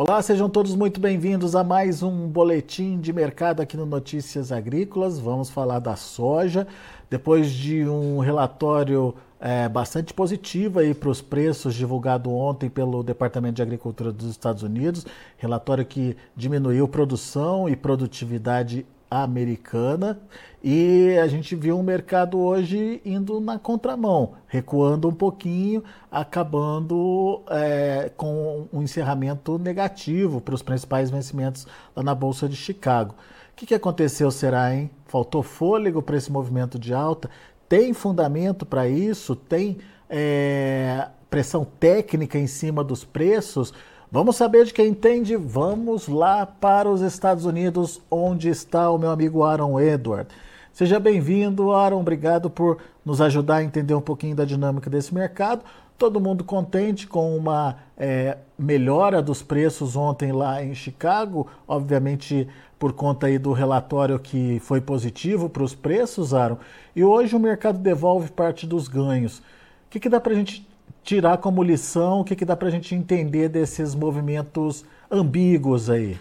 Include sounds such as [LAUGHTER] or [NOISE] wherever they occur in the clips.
Olá, sejam todos muito bem-vindos a mais um boletim de mercado aqui no Notícias Agrícolas. Vamos falar da soja. Depois de um relatório é, bastante positivo para os preços divulgado ontem pelo Departamento de Agricultura dos Estados Unidos, relatório que diminuiu produção e produtividade americana e a gente viu o mercado hoje indo na contramão, recuando um pouquinho, acabando é, com um encerramento negativo para os principais vencimentos lá na Bolsa de Chicago. O que, que aconteceu, será, hein? Faltou fôlego para esse movimento de alta? Tem fundamento para isso? Tem é, pressão técnica em cima dos preços? Vamos saber de quem entende? Vamos lá para os Estados Unidos, onde está o meu amigo Aaron Edward. Seja bem-vindo, Aaron. Obrigado por nos ajudar a entender um pouquinho da dinâmica desse mercado. Todo mundo contente com uma é, melhora dos preços ontem lá em Chicago, obviamente por conta aí do relatório que foi positivo para os preços, Aaron. E hoje o mercado devolve parte dos ganhos. O que, que dá para a gente tirar como lição? O que, que dá para a gente entender desses movimentos ambíguos aí?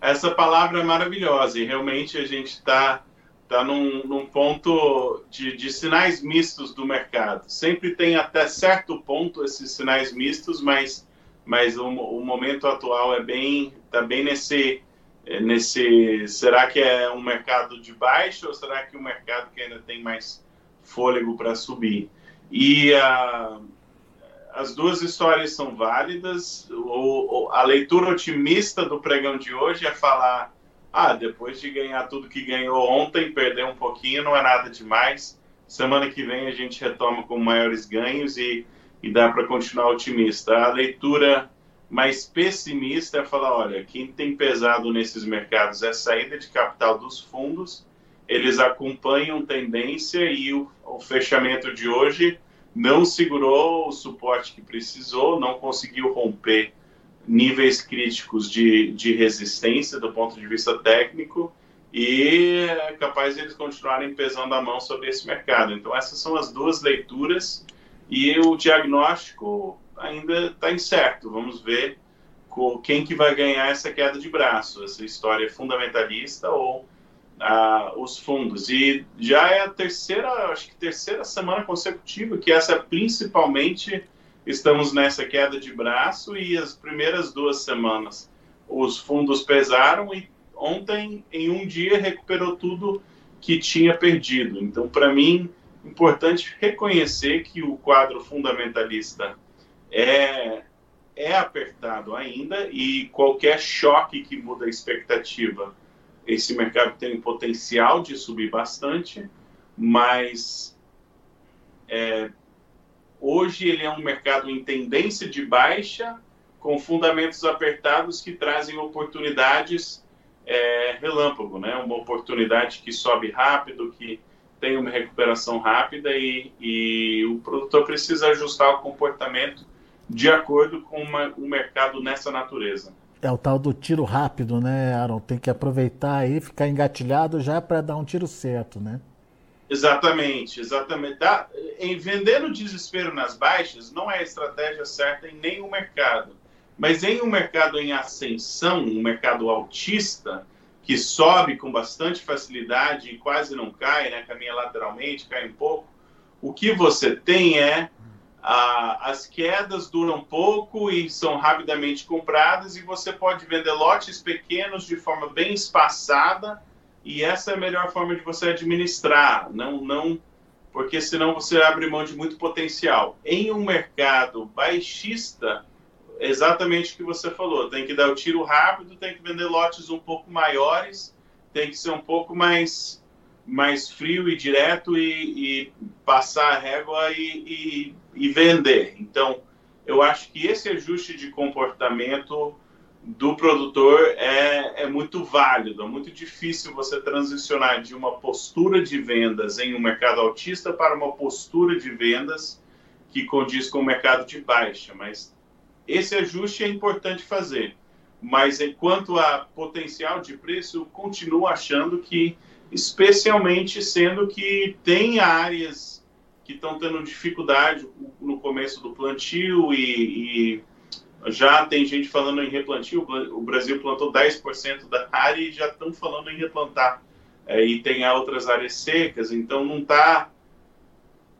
Essa palavra é maravilhosa e realmente a gente está tá num, num ponto de, de, sinais mistos do mercado. Sempre tem até certo ponto esses sinais mistos, mas, mas o, o momento atual é bem está bem nesse nesse será que é um mercado de baixo ou será que é um mercado que ainda tem mais fôlego para subir? E uh, as duas histórias são válidas. O, a leitura otimista do pregão de hoje é falar: ah, depois de ganhar tudo que ganhou ontem, perder um pouquinho não é nada demais. Semana que vem a gente retoma com maiores ganhos e, e dá para continuar otimista. A leitura mais pessimista é falar: olha, quem tem pesado nesses mercados é a saída de capital dos fundos eles acompanham tendência e o, o fechamento de hoje não segurou o suporte que precisou, não conseguiu romper níveis críticos de, de resistência do ponto de vista técnico e é capaz de eles continuarem pesando a mão sobre esse mercado. Então essas são as duas leituras e o diagnóstico ainda está incerto. Vamos ver quem que vai ganhar essa queda de braço, essa história fundamentalista ou os fundos. E já é a terceira, acho que terceira semana consecutiva que essa principalmente estamos nessa queda de braço e as primeiras duas semanas os fundos pesaram e ontem em um dia recuperou tudo que tinha perdido. Então, para mim, importante reconhecer que o quadro fundamentalista é é apertado ainda e qualquer choque que muda a expectativa esse mercado tem potencial de subir bastante, mas é, hoje ele é um mercado em tendência de baixa, com fundamentos apertados que trazem oportunidades é, relâmpago, né? Uma oportunidade que sobe rápido, que tem uma recuperação rápida e, e o produtor precisa ajustar o comportamento de acordo com uma, o mercado nessa natureza. É o tal do tiro rápido, né, Aaron? Tem que aproveitar aí, ficar engatilhado já para dar um tiro certo, né? Exatamente, exatamente. Dá, em vender no desespero nas baixas não é a estratégia certa em nenhum mercado. Mas em um mercado em ascensão, um mercado altista, que sobe com bastante facilidade e quase não cai, né? caminha lateralmente, cai um pouco, o que você tem é ah, as quedas duram pouco e são rapidamente compradas e você pode vender lotes pequenos de forma bem espaçada e essa é a melhor forma de você administrar, não, não, porque senão você abre mão de muito potencial. Em um mercado baixista, exatamente o que você falou, tem que dar o tiro rápido, tem que vender lotes um pouco maiores, tem que ser um pouco mais mais frio e direto e, e passar a régua e, e, e, vender. Então, eu acho que esse ajuste de comportamento do produtor é, é muito válido. É muito difícil você transicionar de uma postura de vendas em um mercado altista para uma postura de vendas que condiz com o mercado de baixa. Mas esse ajuste é importante fazer. Mas enquanto a potencial de preço, eu continuo achando que especialmente sendo que tem áreas que estão tendo dificuldade no começo do plantio e, e Já tem gente falando em replantio, o Brasil plantou 10% da área e já estão falando em replantar. É, e tem outras áreas secas, então não está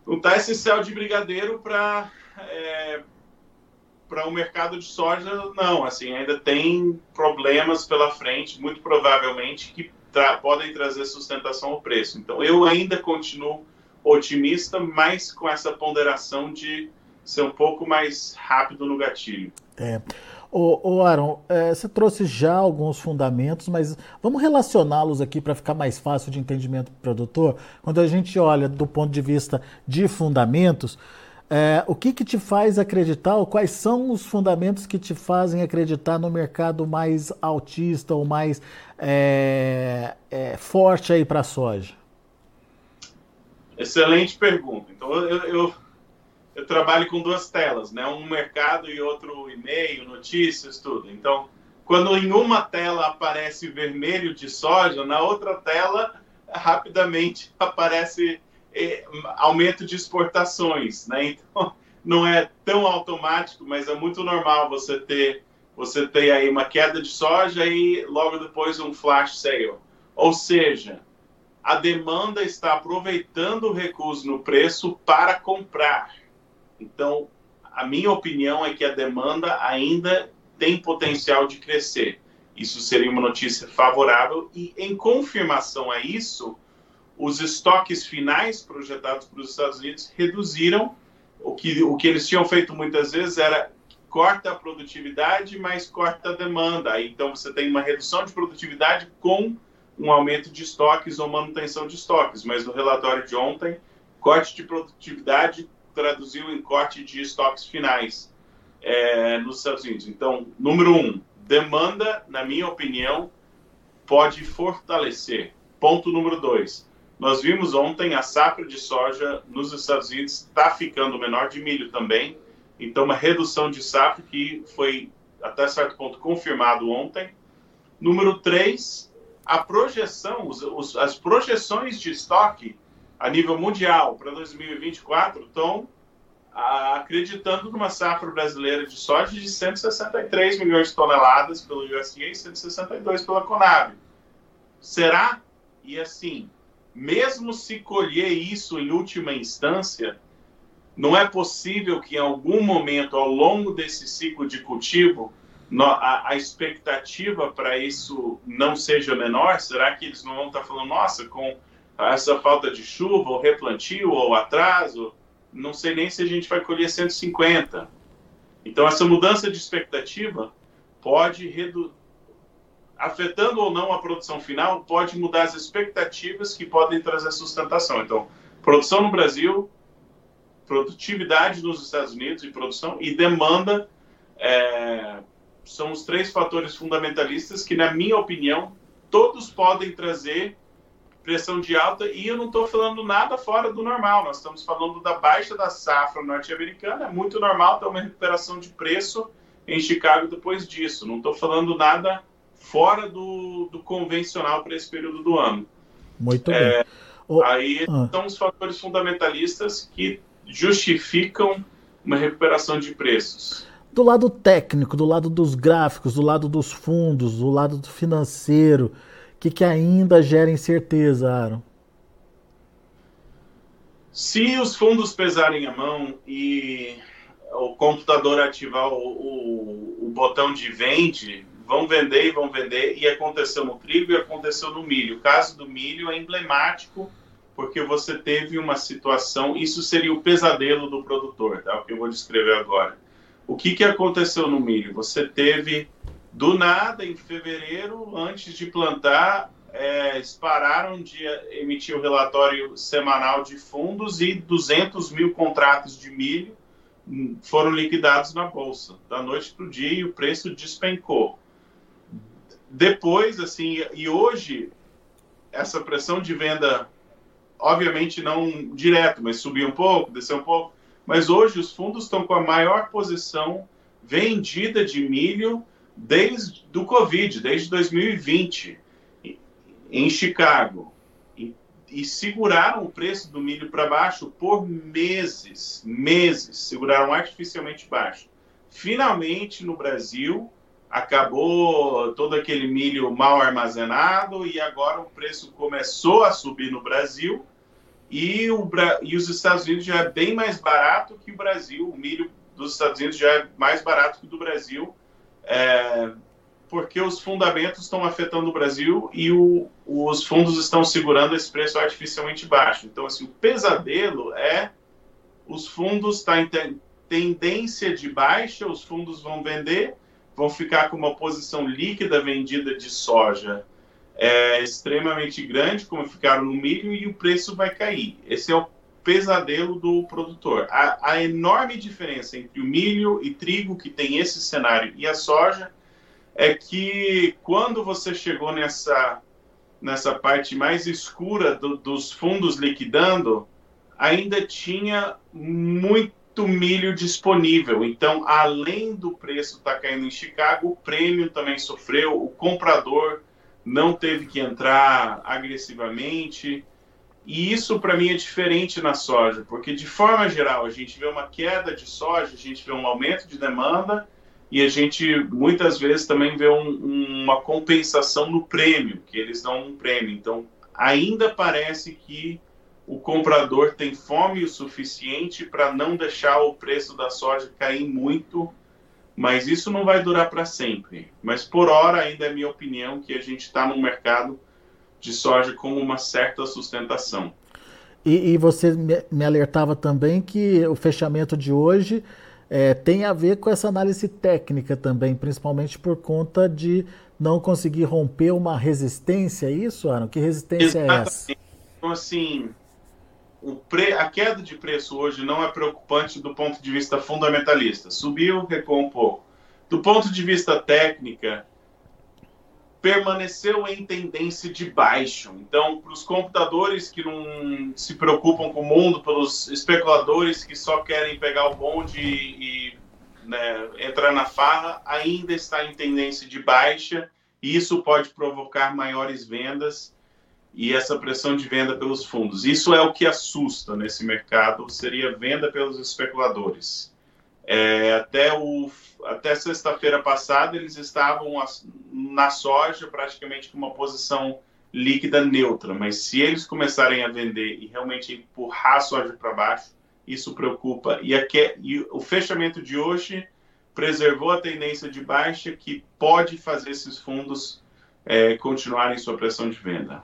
não tá esse céu de brigadeiro para é, para o mercado de soja, não. Assim, ainda tem problemas pela frente, muito provavelmente, que tra podem trazer sustentação ao preço. Então, eu ainda continuo otimista, mas com essa ponderação de ser um pouco mais rápido no gatilho. É. Ô, ô Aaron, é, você trouxe já alguns fundamentos, mas vamos relacioná-los aqui para ficar mais fácil de entendimento para o produtor. Quando a gente olha do ponto de vista de fundamentos, é, o que, que te faz acreditar, ou quais são os fundamentos que te fazem acreditar no mercado mais altista ou mais é, é, forte aí para a soja? Excelente pergunta. Então, eu, eu, eu, trabalho com duas telas, né? Um mercado e outro e-mail, notícias, tudo. Então, quando em uma tela aparece vermelho de soja, na outra tela rapidamente [LAUGHS] aparece aumento de exportações, né? Então [LAUGHS] não é tão automático, mas é muito normal você ter você ter aí uma queda de soja e logo depois um flash sale. Ou seja, a demanda está aproveitando o recurso no preço para comprar. Então, a minha opinião é que a demanda ainda tem potencial de crescer. Isso seria uma notícia favorável e em confirmação a isso, os estoques finais projetados para os Estados Unidos reduziram. O que, o que eles tinham feito muitas vezes era corta a produtividade, mas corta a demanda. Então você tem uma redução de produtividade com um aumento de estoques ou manutenção de estoques. Mas no relatório de ontem, corte de produtividade traduziu em corte de estoques finais é, nos Estados Unidos. Então, número um, demanda, na minha opinião, pode fortalecer. Ponto número dois, nós vimos ontem a safra de soja nos Estados Unidos está ficando menor de milho também. Então, uma redução de safra que foi até certo ponto confirmado ontem. Número 3, a projeção, os, os, as projeções de estoque a nível mundial para 2024 estão acreditando numa safra brasileira de soja de 163 milhões de toneladas pelo USDA e 162 pela Conab. Será? E assim, mesmo se colher isso em última instância, não é possível que em algum momento ao longo desse ciclo de cultivo a, a expectativa para isso não seja menor? Será que eles não vão estar falando, nossa, com essa falta de chuva, ou replantio, ou atraso, não sei nem se a gente vai colher 150. Então, essa mudança de expectativa pode reduzir afetando ou não a produção final, pode mudar as expectativas que podem trazer sustentação. Então, produção no Brasil, produtividade nos Estados Unidos e produção e demanda é, são os três fatores fundamentalistas que, na minha opinião, todos podem trazer pressão de alta e eu não estou falando nada fora do normal. Nós estamos falando da baixa da safra norte-americana. É muito normal ter uma recuperação de preço em Chicago depois disso. Não estou falando nada fora do, do convencional para esse período do ano. Muito é, bem. Aí ah. são os fatores fundamentalistas que justificam uma recuperação de preços. Do lado técnico, do lado dos gráficos, do lado dos fundos, do lado do financeiro, o que, que ainda gera incerteza, Aaron? Se os fundos pesarem a mão e o computador ativar o, o, o botão de vende, vão vender e vão vender, e aconteceu no trigo e aconteceu no milho. O caso do milho é emblemático, porque você teve uma situação, isso seria o pesadelo do produtor, tá? o que eu vou descrever agora. O que, que aconteceu no milho? Você teve, do nada, em fevereiro, antes de plantar, é, pararam de emitir o relatório semanal de fundos e 200 mil contratos de milho hum, foram liquidados na bolsa da noite para o dia e o preço despencou depois, assim, e hoje, essa pressão de venda, obviamente não direto, mas subiu um pouco, desceu um pouco, mas hoje os fundos estão com a maior posição vendida de milho desde do Covid, desde 2020, em Chicago. E, e seguraram o preço do milho para baixo por meses, meses, seguraram artificialmente baixo. finalmente no Brasil acabou todo aquele milho mal armazenado e agora o preço começou a subir no Brasil e, o, e os Estados Unidos já é bem mais barato que o Brasil. O milho dos Estados Unidos já é mais barato que o do Brasil, é, porque os fundamentos estão afetando o Brasil e o, os fundos estão segurando esse preço artificialmente baixo. Então, assim, o pesadelo é os fundos tá em tendência de baixa, os fundos vão vender, vão ficar com uma posição líquida vendida de soja é, extremamente grande, como ficaram no milho, e o preço vai cair. Esse é o pesadelo do produtor. A, a enorme diferença entre o milho e trigo, que tem esse cenário, e a soja, é que quando você chegou nessa, nessa parte mais escura do, dos fundos liquidando, ainda tinha muito milho disponível. Então, além do preço estar tá caindo em Chicago, o prêmio também sofreu, o comprador não teve que entrar agressivamente. E isso, para mim, é diferente na soja, porque, de forma geral, a gente vê uma queda de soja, a gente vê um aumento de demanda e a gente, muitas vezes, também vê um, uma compensação no prêmio, que eles dão um prêmio. Então, ainda parece que o comprador tem fome o suficiente para não deixar o preço da soja cair muito mas isso não vai durar para sempre. Mas por hora, ainda é minha opinião que a gente está no mercado de soja com uma certa sustentação. E, e você me, alertava também que o fechamento de hoje é, tem a ver com essa análise técnica também, principalmente por conta de não conseguir romper uma resistência, é isso, Aaron? Que resistência Exatamente. é essa? Então, assim, pre... a queda de preço hoje não é preocupante do ponto de vista fundamentalista. Subiu, recuou um pouco. Do ponto de vista técnica, permaneceu em tendência de baixo. Então, para os computadores que não se preocupam com o mundo, pelos especuladores que só querem pegar o bonde e, e né, entrar na farra, ainda está em tendência de baixa. E isso pode provocar maiores vendas e essa pressão de venda pelos fundos. Isso é o que assusta nesse mercado, seria venda pelos especuladores. É, até o, até sexta-feira passada, eles estavam na soja praticamente com uma posição líquida neutra, mas se eles começarem a vender e realmente empurrar a soja para baixo, isso preocupa. E, aqui, e o fechamento de hoje preservou a tendência de baixa que pode fazer esses fundos é, continuarem sua pressão de venda.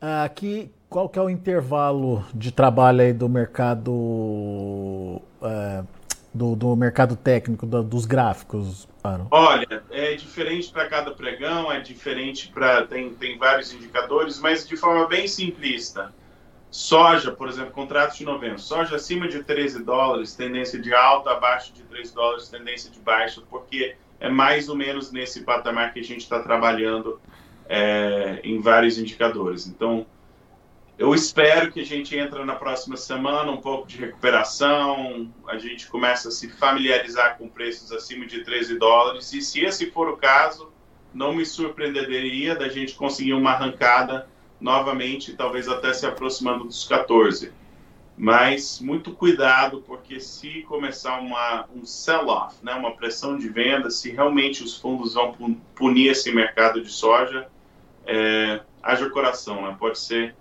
Aqui, qual que é o intervalo de trabalho aí do mercado é, do, do, mercado técnico, do, dos gráficos, Aaron? Olha, é diferente para cada pregão, é diferente para tem, tem vários indicadores, mas de forma bem simplista. Soja, por exemplo, contrato de novembro. Soja acima de 13 dólares, tendência de alta, abaixo de 3 dólares, tendência de baixa, porque é mais ou menos nesse patamar que a gente está trabalhando é, em vários indicadores. Então, eu espero que a gente entre na próxima semana um pouco de recuperação, a gente começa a se familiarizar com preços acima de 13 dólares, e se esse for o caso, não me surpreenderia da gente conseguir uma arrancada novamente, talvez até se aproximando dos 14. Mas muito cuidado, porque se começar uma, um sell-off, né, uma pressão de venda, se realmente os fundos vão punir esse mercado de soja, é, haja coração, né? Pode ser,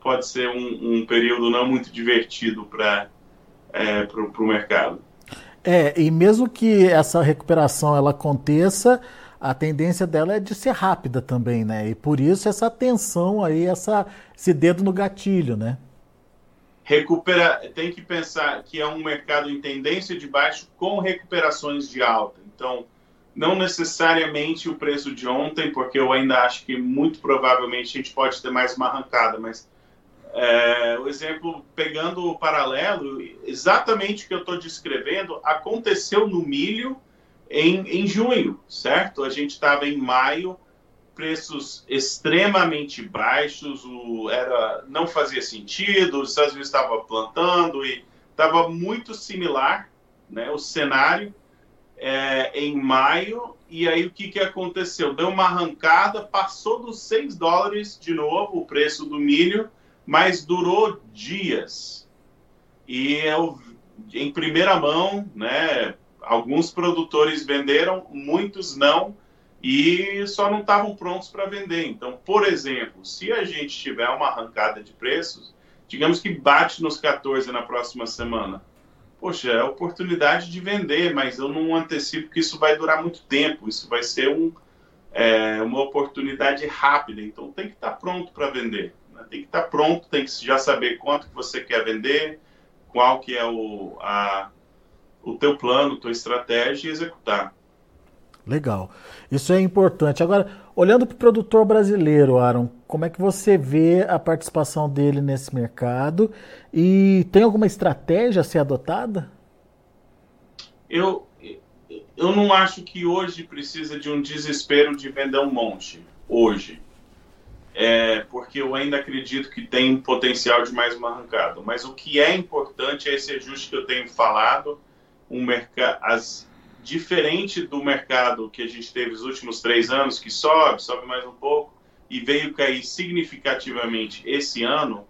pode ser um, um período não muito divertido para é, o mercado. É, e mesmo que essa recuperação ela aconteça, a tendência dela é de ser rápida também, né? E por isso essa tensão aí, essa, esse dedo no gatilho, né? Recupera, tem que pensar que é um mercado em tendência de baixo com recuperações de alta. Então, não necessariamente o preço de ontem, porque eu ainda acho que muito provavelmente a gente pode ter mais uma arrancada, mas é, o exemplo, pegando o paralelo, exatamente o que eu estou descrevendo aconteceu no milho em, em junho, certo? A gente estava em maio, preços extremamente baixos, o, era, não fazia sentido, os Estados Unidos estavam plantando e estava muito similar né, o cenário é, em maio, e aí o que, que aconteceu? Deu uma arrancada, passou dos 6 dólares de novo o preço do milho, mas durou dias. E eu, em primeira mão, né, alguns produtores venderam, muitos não, e só não estavam prontos para vender. Então, por exemplo, se a gente tiver uma arrancada de preços, digamos que bate nos 14 na próxima semana, poxa, é oportunidade de vender, mas eu não antecipo que isso vai durar muito tempo, isso vai ser um, é, uma oportunidade rápida, então tem que estar pronto para vender, né? tem que estar pronto, tem que já saber quanto que você quer vender, qual que é o, a, o teu plano, tua estratégia e executar. Legal. Isso é importante. Agora, olhando para o produtor brasileiro, Aaron, como é que você vê a participação dele nesse mercado? E tem alguma estratégia a ser adotada? Eu, eu não acho que hoje precisa de um desespero de vender um monte. Hoje. É, porque eu ainda acredito que tem potencial de mais uma arrancada. Mas o que é importante é esse ajuste que eu tenho falado. Um mercado, as diferente do mercado que a gente teve os últimos três anos, que sobe, sobe mais um pouco, e veio cair significativamente esse ano,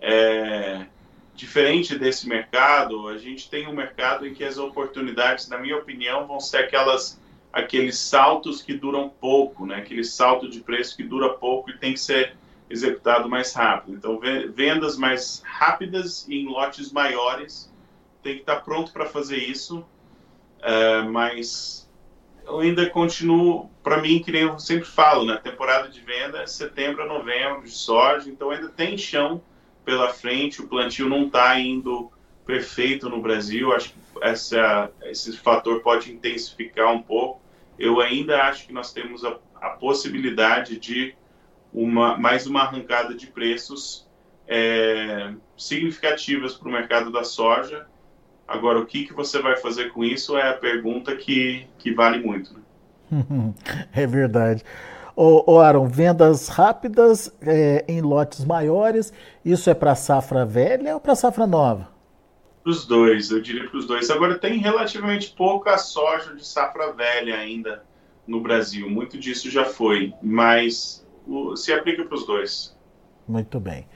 é, diferente desse mercado, a gente tem um mercado em que as oportunidades, na minha opinião, vão ser aquelas aqueles saltos que duram pouco, né? Aquele salto de preço que dura pouco e tem que ser executado mais rápido. Então, vendas mais rápidas em lotes maiores, tem que estar pronto para fazer isso é, mas eu ainda continuo, para mim, que nem eu sempre falo, né? Temporada de venda é setembro a novembro de soja, então ainda tem chão pela frente, o plantio não está indo perfeito no Brasil, acho que essa, esse fator pode intensificar um pouco. Eu ainda acho que nós temos a, a possibilidade de uma, mais uma arrancada de preços é, significativas para o mercado da soja Agora, o que, que você vai fazer com isso é a pergunta que, que vale muito. Né? [LAUGHS] é verdade. Ô, ô Aaron, vendas rápidas é, em lotes maiores, isso é para safra velha ou para safra nova? Para os dois, eu diria para os dois. Agora, tem relativamente pouca soja de safra velha ainda no Brasil. Muito disso já foi, mas o, se aplica para os dois. Muito bem.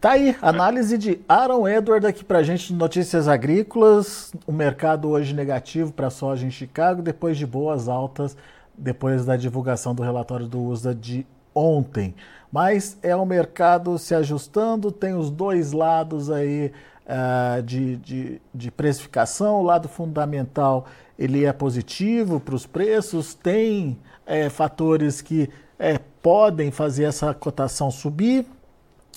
Tá aí, análise de Aaron Edward aqui pra gente de Notícias Agrícolas. O mercado hoje negativo para soja em Chicago, depois de boas altas, depois da divulgação do relatório do USA de ontem. Mas é o mercado se ajustando, tem os dois lados aí uh, de, de, de precificação. O lado fundamental ele é positivo para os preços, tem é, fatores que é, podem fazer essa cotação subir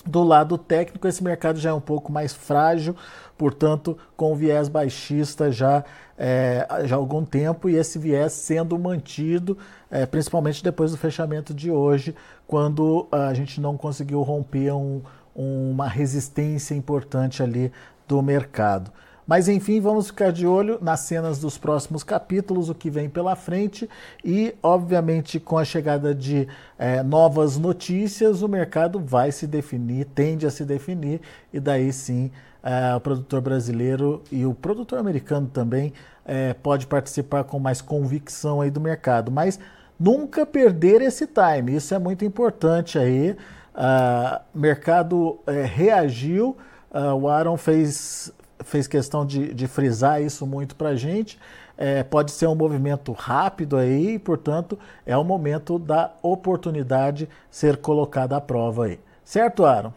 do lado técnico, esse mercado já é um pouco mais frágil, portanto, com viés baixista já, é, já há algum tempo, e esse viés sendo mantido, é, principalmente depois do fechamento de hoje, quando a gente não conseguiu romper um, uma resistência importante ali do mercado. Mas enfim, vamos ficar de olho nas cenas dos próximos capítulos, o que vem pela frente e, obviamente, com a chegada de é, novas notícias, o mercado vai se definir, tende a se definir, e daí sim é, o produtor brasileiro e o produtor americano também é, pode participar com mais convicção aí do mercado. Mas nunca perder esse time, isso é muito importante aí. Uh, mercado é, reagiu, uh, o Aaron fez fez questão de, de frisar isso muito para a gente. É, pode ser um movimento rápido aí, portanto, é o momento da oportunidade ser colocada à prova aí. Certo, Aaron?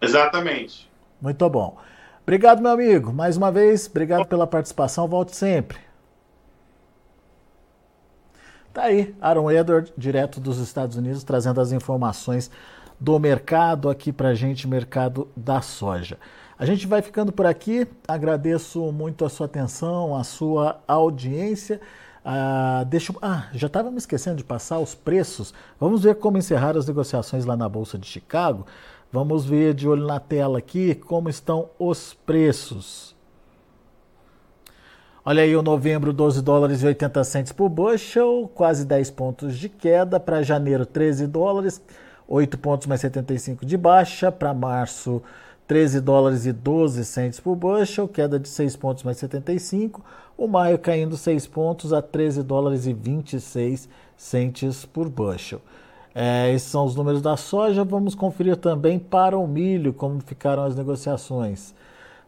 Exatamente. Muito bom. Obrigado, meu amigo. Mais uma vez, obrigado pela participação. Volte sempre. Tá aí, Aaron Edward, direto dos Estados Unidos, trazendo as informações do mercado aqui para gente, mercado da soja. A gente vai ficando por aqui. Agradeço muito a sua atenção, a sua audiência. Ah, deixa, ah, já estava me esquecendo de passar os preços. Vamos ver como encerrar as negociações lá na Bolsa de Chicago. Vamos ver de olho na tela aqui como estão os preços. Olha aí o novembro, 12 dólares e 80 centes por bushel, quase 10 pontos de queda. Para janeiro, 13 dólares, 8 pontos mais 75 de baixa. Para março, 13 dólares e 12 centes por bushel, queda de 6 pontos mais 75. O maio caindo 6 pontos a 13 dólares e 26 centes por bushel. É, esses são os números da soja. Vamos conferir também para o milho como ficaram as negociações.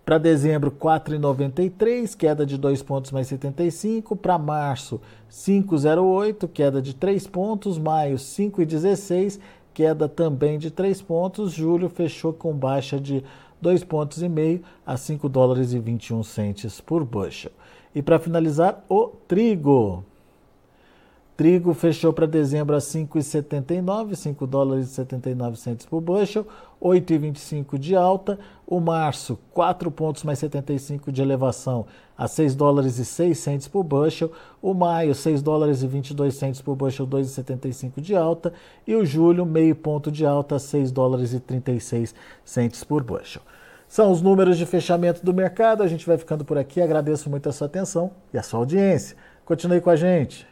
Para dezembro, 4,93, queda de 2 pontos mais 75. Para março, 5,08, queda de 3 pontos. Maio, 5,16, queda também de 3 pontos. Julho fechou com baixa de 2 pontos e meio a 5 dólares e 21 centes por bushel. E para finalizar, o trigo. Trigo fechou para dezembro a 5,79, 5 dólares e 79 centos por bushel, 8,25 de alta. O março, 4 pontos mais 75 de elevação a 6 dólares e 6 centos por bushel. O maio, 6 dólares e 22 centos por bushel, 2,75 de alta. E o julho, meio ponto de alta a 6 dólares e 36 centos por bushel. São os números de fechamento do mercado. A gente vai ficando por aqui. Agradeço muito a sua atenção e a sua audiência. Continue com a gente.